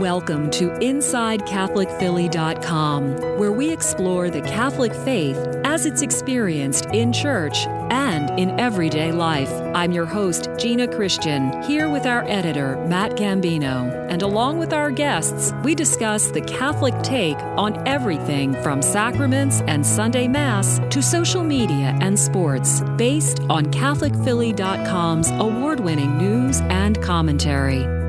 Welcome to InsideCatholicPhilly.com, where we explore the Catholic faith as it's experienced in church and in everyday life. I'm your host, Gina Christian, here with our editor, Matt Gambino. And along with our guests, we discuss the Catholic take on everything from sacraments and Sunday Mass to social media and sports, based on CatholicPhilly.com's award winning news and commentary.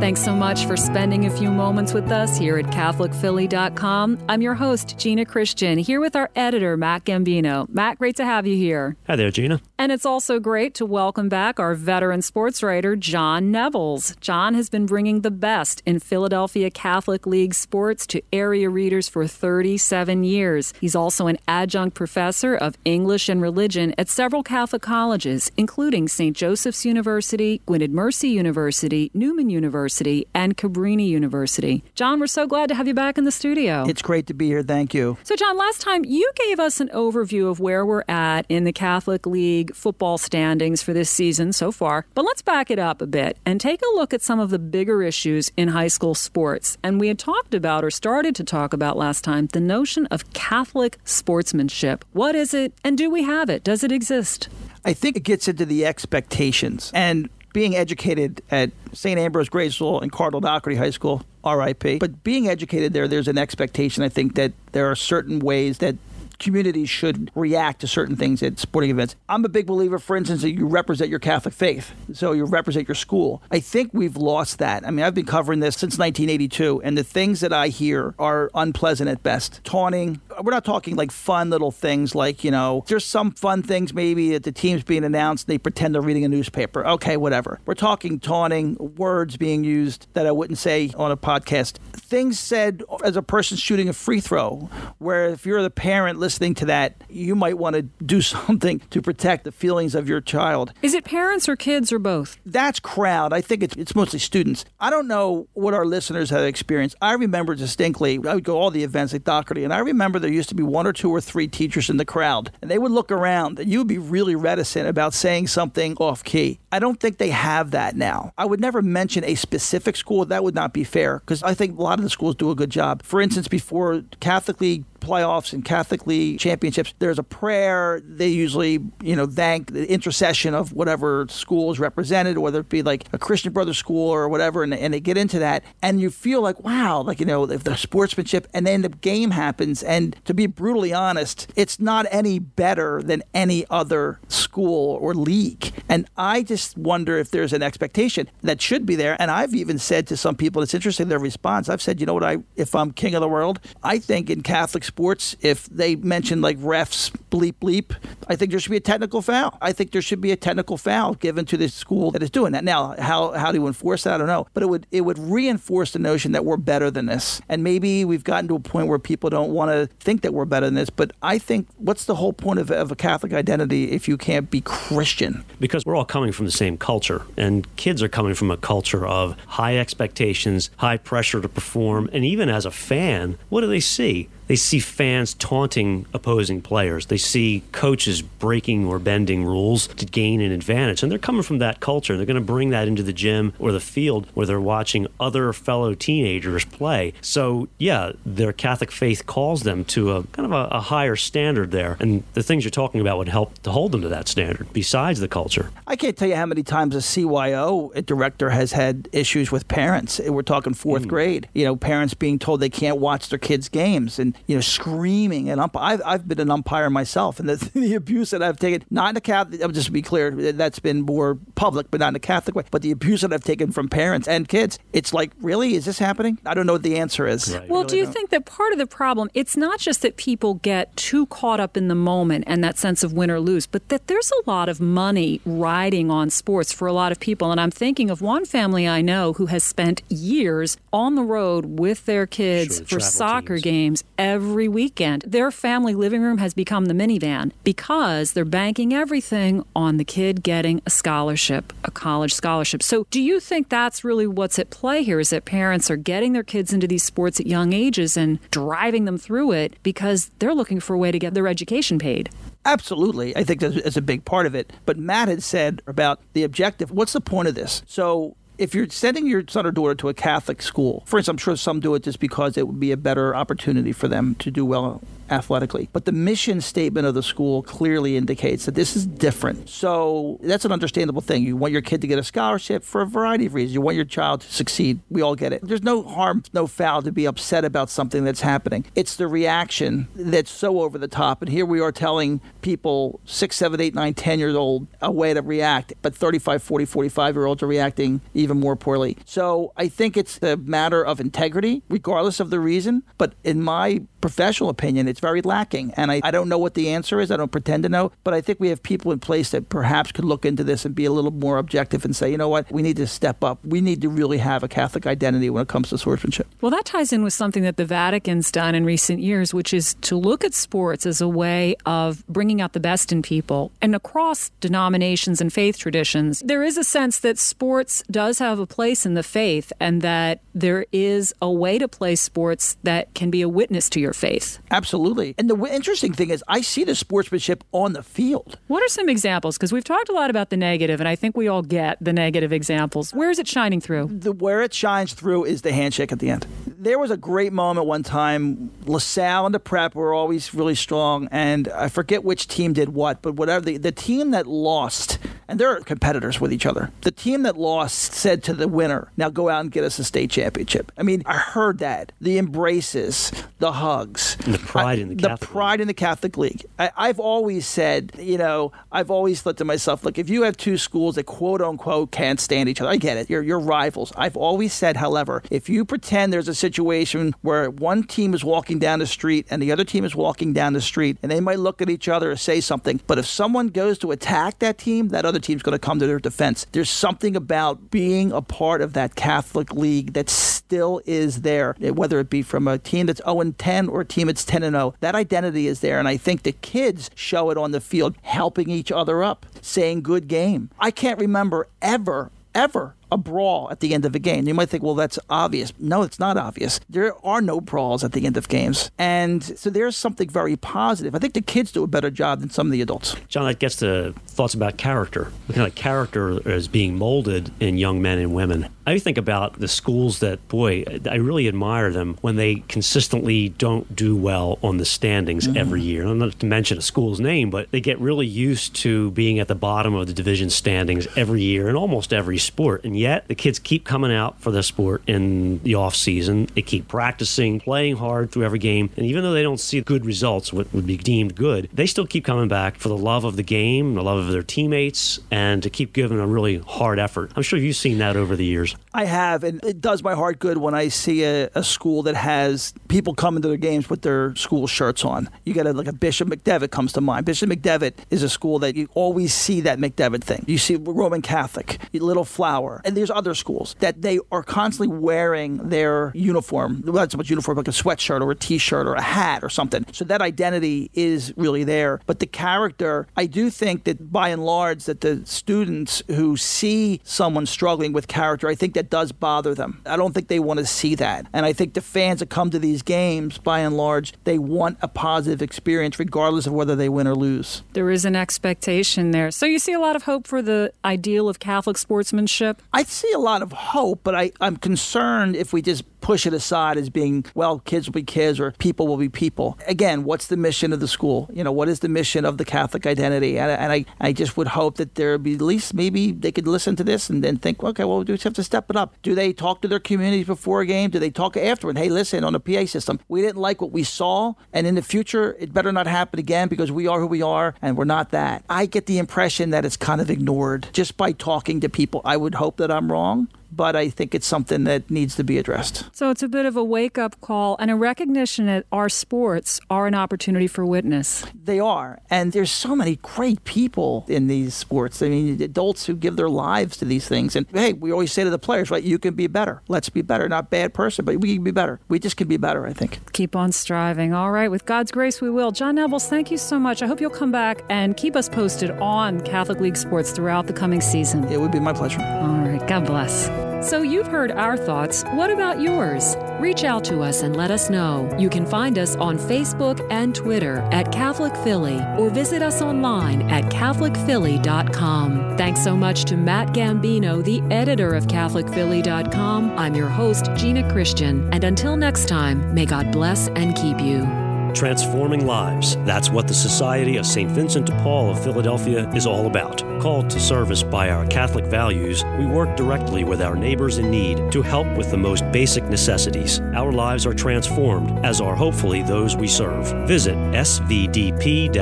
Thanks so much for spending a few moments with us here at CatholicPhilly.com. I'm your host, Gina Christian, here with our editor, Matt Gambino. Matt, great to have you here. Hi there, Gina. And it's also great to welcome back our veteran sports writer, John Knebels. John has been bringing the best in Philadelphia Catholic League sports to area readers for 37 years. He's also an adjunct professor of English and religion at several Catholic colleges, including St. Joseph's University, Gwynedd Mercy University, Newman University University and Cabrini University. John, we're so glad to have you back in the studio. It's great to be here. Thank you. So, John, last time you gave us an overview of where we're at in the Catholic League football standings for this season so far. But let's back it up a bit and take a look at some of the bigger issues in high school sports. And we had talked about or started to talk about last time the notion of Catholic sportsmanship. What is it and do we have it? Does it exist? I think it gets into the expectations. And being educated at St. Ambrose Grade School and Cardinal Dougherty High School, RIP. But being educated there, there's an expectation, I think, that there are certain ways that communities should react to certain things at sporting events. I'm a big believer, for instance, that you represent your Catholic faith. So you represent your school. I think we've lost that. I mean, I've been covering this since 1982, and the things that I hear are unpleasant at best. Taunting. We're not talking like fun little things like, you know, there's some fun things maybe that the team's being announced, they pretend they're reading a newspaper. Okay, whatever. We're talking taunting, words being used that I wouldn't say on a podcast. Things said as a person shooting a free throw, where if you're the parent, listening to that, you might want to do something to protect the feelings of your child. Is it parents or kids or both? That's crowd. I think it's, it's mostly students. I don't know what our listeners have experienced. I remember distinctly, I would go all the events at Dougherty, and I remember there used to be one or two or three teachers in the crowd, and they would look around, and you would be really reticent about saying something off key. I don't think they have that now. I would never mention a specific school. That would not be fair because I think a lot of the schools do a good job. For instance, before Catholic League playoffs and Catholic League championships, there's a prayer. They usually, you know, thank the intercession of whatever school is represented, whether it be like a Christian Brothers school or whatever, and, and they get into that. And you feel like, wow, like, you know, if the sportsmanship, and then the game happens. And to be brutally honest, it's not any better than any other school or league. And I just wonder if there's an expectation that should be there. And I've even said to some people, it's interesting their response. I've said, you know what, I if I'm king of the world, I think in Catholic sports, if they mention like refs bleep bleep, I think there should be a technical foul. I think there should be a technical foul given to the school that is doing that. Now, how how do you enforce that? I don't know, but it would it would reinforce the notion that we're better than this. And maybe we've gotten to a point where people don't want to think that we're better than this. But I think what's the whole point of, of a Catholic identity if you can't be Christian? Because we're all coming from the same culture, and kids are coming from a culture of high expectations, high pressure to perform, and even as a fan, what do they see? They see fans taunting opposing players. They see coaches breaking or bending rules to gain an advantage. And they're coming from that culture. They're going to bring that into the gym or the field where they're watching other fellow teenagers play. So, yeah, their Catholic faith calls them to a kind of a, a higher standard there. And the things you're talking about would help to hold them to that standard besides the culture. I can't tell you how many times a CYO a director has had issues with parents. We're talking fourth mm. grade. You know, parents being told they can't watch their kids' games. And you know, screaming. And I've, I've been an umpire myself, and the, the abuse that I've taken, not in a Catholic, just to be clear, that's been more public, but not in a Catholic way. But the abuse that I've taken from parents and kids, it's like, really, is this happening? I don't know what the answer is. Right. Well, really do you don't. think that part of the problem, it's not just that people get too caught up in the moment and that sense of win or lose, but that there's a lot of money riding on sports for a lot of people. And I'm thinking of one family I know who has spent years on the road with their kids sure, for soccer teams. games every weekend. Their family living room has become the minivan because they're banking everything on the kid getting a scholarship, a college scholarship. So, do you think that's really what's at play here? Is that parents are getting their kids into these sports at young ages and driving them through it because they're looking for a way to get their education paid? Absolutely. I think that's a big part of it. But Matt had said about the objective what's the point of this? So, If you're sending your son or daughter to a Catholic school, for instance, I'm sure some do it just because it would be a better opportunity for them to do well athletically. But the mission statement of the school clearly indicates that this is different. So that's an understandable thing. You want your kid to get a scholarship for a variety of reasons. You want your child to succeed. We all get it. There's no harm, no foul to be upset about something that's happening. It's the reaction that's so over the top. And here we are telling people six, seven, eight, nine, ten years old a way to react, but 35, 40, 45 year olds are reacting even more poorly. So I think it's a matter of integrity, regardless of the reason. But in my professional opinion, it's very lacking. And I, I don't know what the answer is. I don't pretend to know. But I think we have people in place that perhaps could look into this and be a little more objective and say, you know what, we need to step up. We need to really have a Catholic identity when it comes to swordsmanship. Well, that ties in with something that the Vatican's done in recent years, which is to look at sports as a way of bringing out the best in people. And across denominations and faith traditions, there is a sense that sports does have a place in the faith and that there is a way to play sports that can be a witness to your faith. Absolutely. And the w- interesting thing is, I see the sportsmanship on the field. What are some examples? Because we've talked a lot about the negative, and I think we all get the negative examples. Where is it shining through? The where it shines through is the handshake at the end. There was a great moment one time. LaSalle and the Prep were always really strong, and I forget which team did what, but whatever the, the team that lost, and they're competitors with each other. The team that lost said to the winner, "Now go out and get us a state championship." I mean, I heard that the embraces, the thugs. And the pride I, in the, the Catholic pride League. in the Catholic League. I, I've always said, you know, I've always thought to myself, look, if you have two schools that quote unquote can't stand each other, I get it. You're you're rivals. I've always said, however, if you pretend there's a situation where one team is walking down the street and the other team is walking down the street, and they might look at each other or say something, but if someone goes to attack that team, that other team's going to come to their defense. There's something about being a part of that Catholic League that still is there, whether it be from a team that's 0 10 or a team that's 10 and 0, that identity is there. And I think the kids show it on the field, helping each other up, saying good game. I can't remember ever, ever a brawl at the end of a game. You might think, well, that's obvious. No, it's not obvious. There are no brawls at the end of games. And so there's something very positive. I think the kids do a better job than some of the adults. John, that gets to thoughts about character. What kind of character is being molded in young men and women? I think about the schools that, boy, I really admire them when they consistently don't do well on the standings mm-hmm. every year. I'm not to mention a school's name, but they get really used to being at the bottom of the division standings every year in almost every sport. And yet the kids keep coming out for the sport in the off season. They keep practicing, playing hard through every game. And even though they don't see good results, what would be deemed good, they still keep coming back for the love of the game, the love of their teammates, and to keep giving a really hard effort. I'm sure you've seen that over the years. I have, and it does my heart good when I see a, a school that has people coming to their games with their school shirts on. You got a, like a Bishop McDevitt comes to mind. Bishop McDevitt is a school that you always see that McDevitt thing. You see Roman Catholic, Little Flower, and there's other schools that they are constantly wearing their uniform. Not so much uniform, like a sweatshirt or a t-shirt or a hat or something. So that identity is really there. But the character, I do think that by and large, that the students who see someone struggling with character, I think that does bother them. I don't think they want to see that. And I think the fans that come to these games, by and large, they want a positive experience regardless of whether they win or lose. There is an expectation there. So you see a lot of hope for the ideal of Catholic sportsmanship. I see a lot of hope, but I, I'm concerned if we just push it aside as being, well, kids will be kids or people will be people. Again, what's the mission of the school? You know, what is the mission of the Catholic identity? And, and I, I just would hope that there would be at least maybe they could listen to this and then think, okay, well, we just have to step it up. Do they talk to their communities before a game? Do they talk afterward? Hey, listen, on the PA system, we didn't like what we saw, and in the future, it better not happen again because we are who we are and we're not that. I get the impression that it's kind of ignored just by talking to people. I would hope that I'm wrong but I think it's something that needs to be addressed. So it's a bit of a wake up call and a recognition that our sports are an opportunity for witness. They are. And there's so many great people in these sports. I mean, adults who give their lives to these things. And hey, we always say to the players, right, you can be better. Let's be better. Not bad person, but we can be better. We just can be better, I think. Keep on striving. All right. With God's grace, we will. John Knebels, thank you so much. I hope you'll come back and keep us posted on Catholic League sports throughout the coming season. It would be my pleasure. All right. God bless. So you've heard our thoughts. What about yours? Reach out to us and let us know. You can find us on Facebook and Twitter at Catholic Philly or visit us online at CatholicPhilly.com. Thanks so much to Matt Gambino, the editor of CatholicPhilly.com. I'm your host, Gina Christian, and until next time, may God bless and keep you. Transforming lives. That's what the Society of St. Vincent de Paul of Philadelphia is all about. Called to service by our Catholic values, we work directly with our neighbors in need to help with the most basic necessities. Our lives are transformed, as are hopefully those we serve. Visit svdp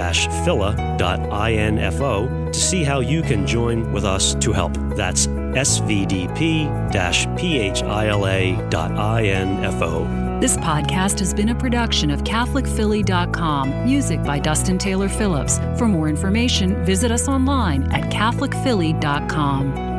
phila.info to see how you can join with us to help. That's svdp phila.info. This podcast has been a production of CatholicPhilly.com. Music by Dustin Taylor Phillips. For more information, visit us online at CatholicPhilly.com.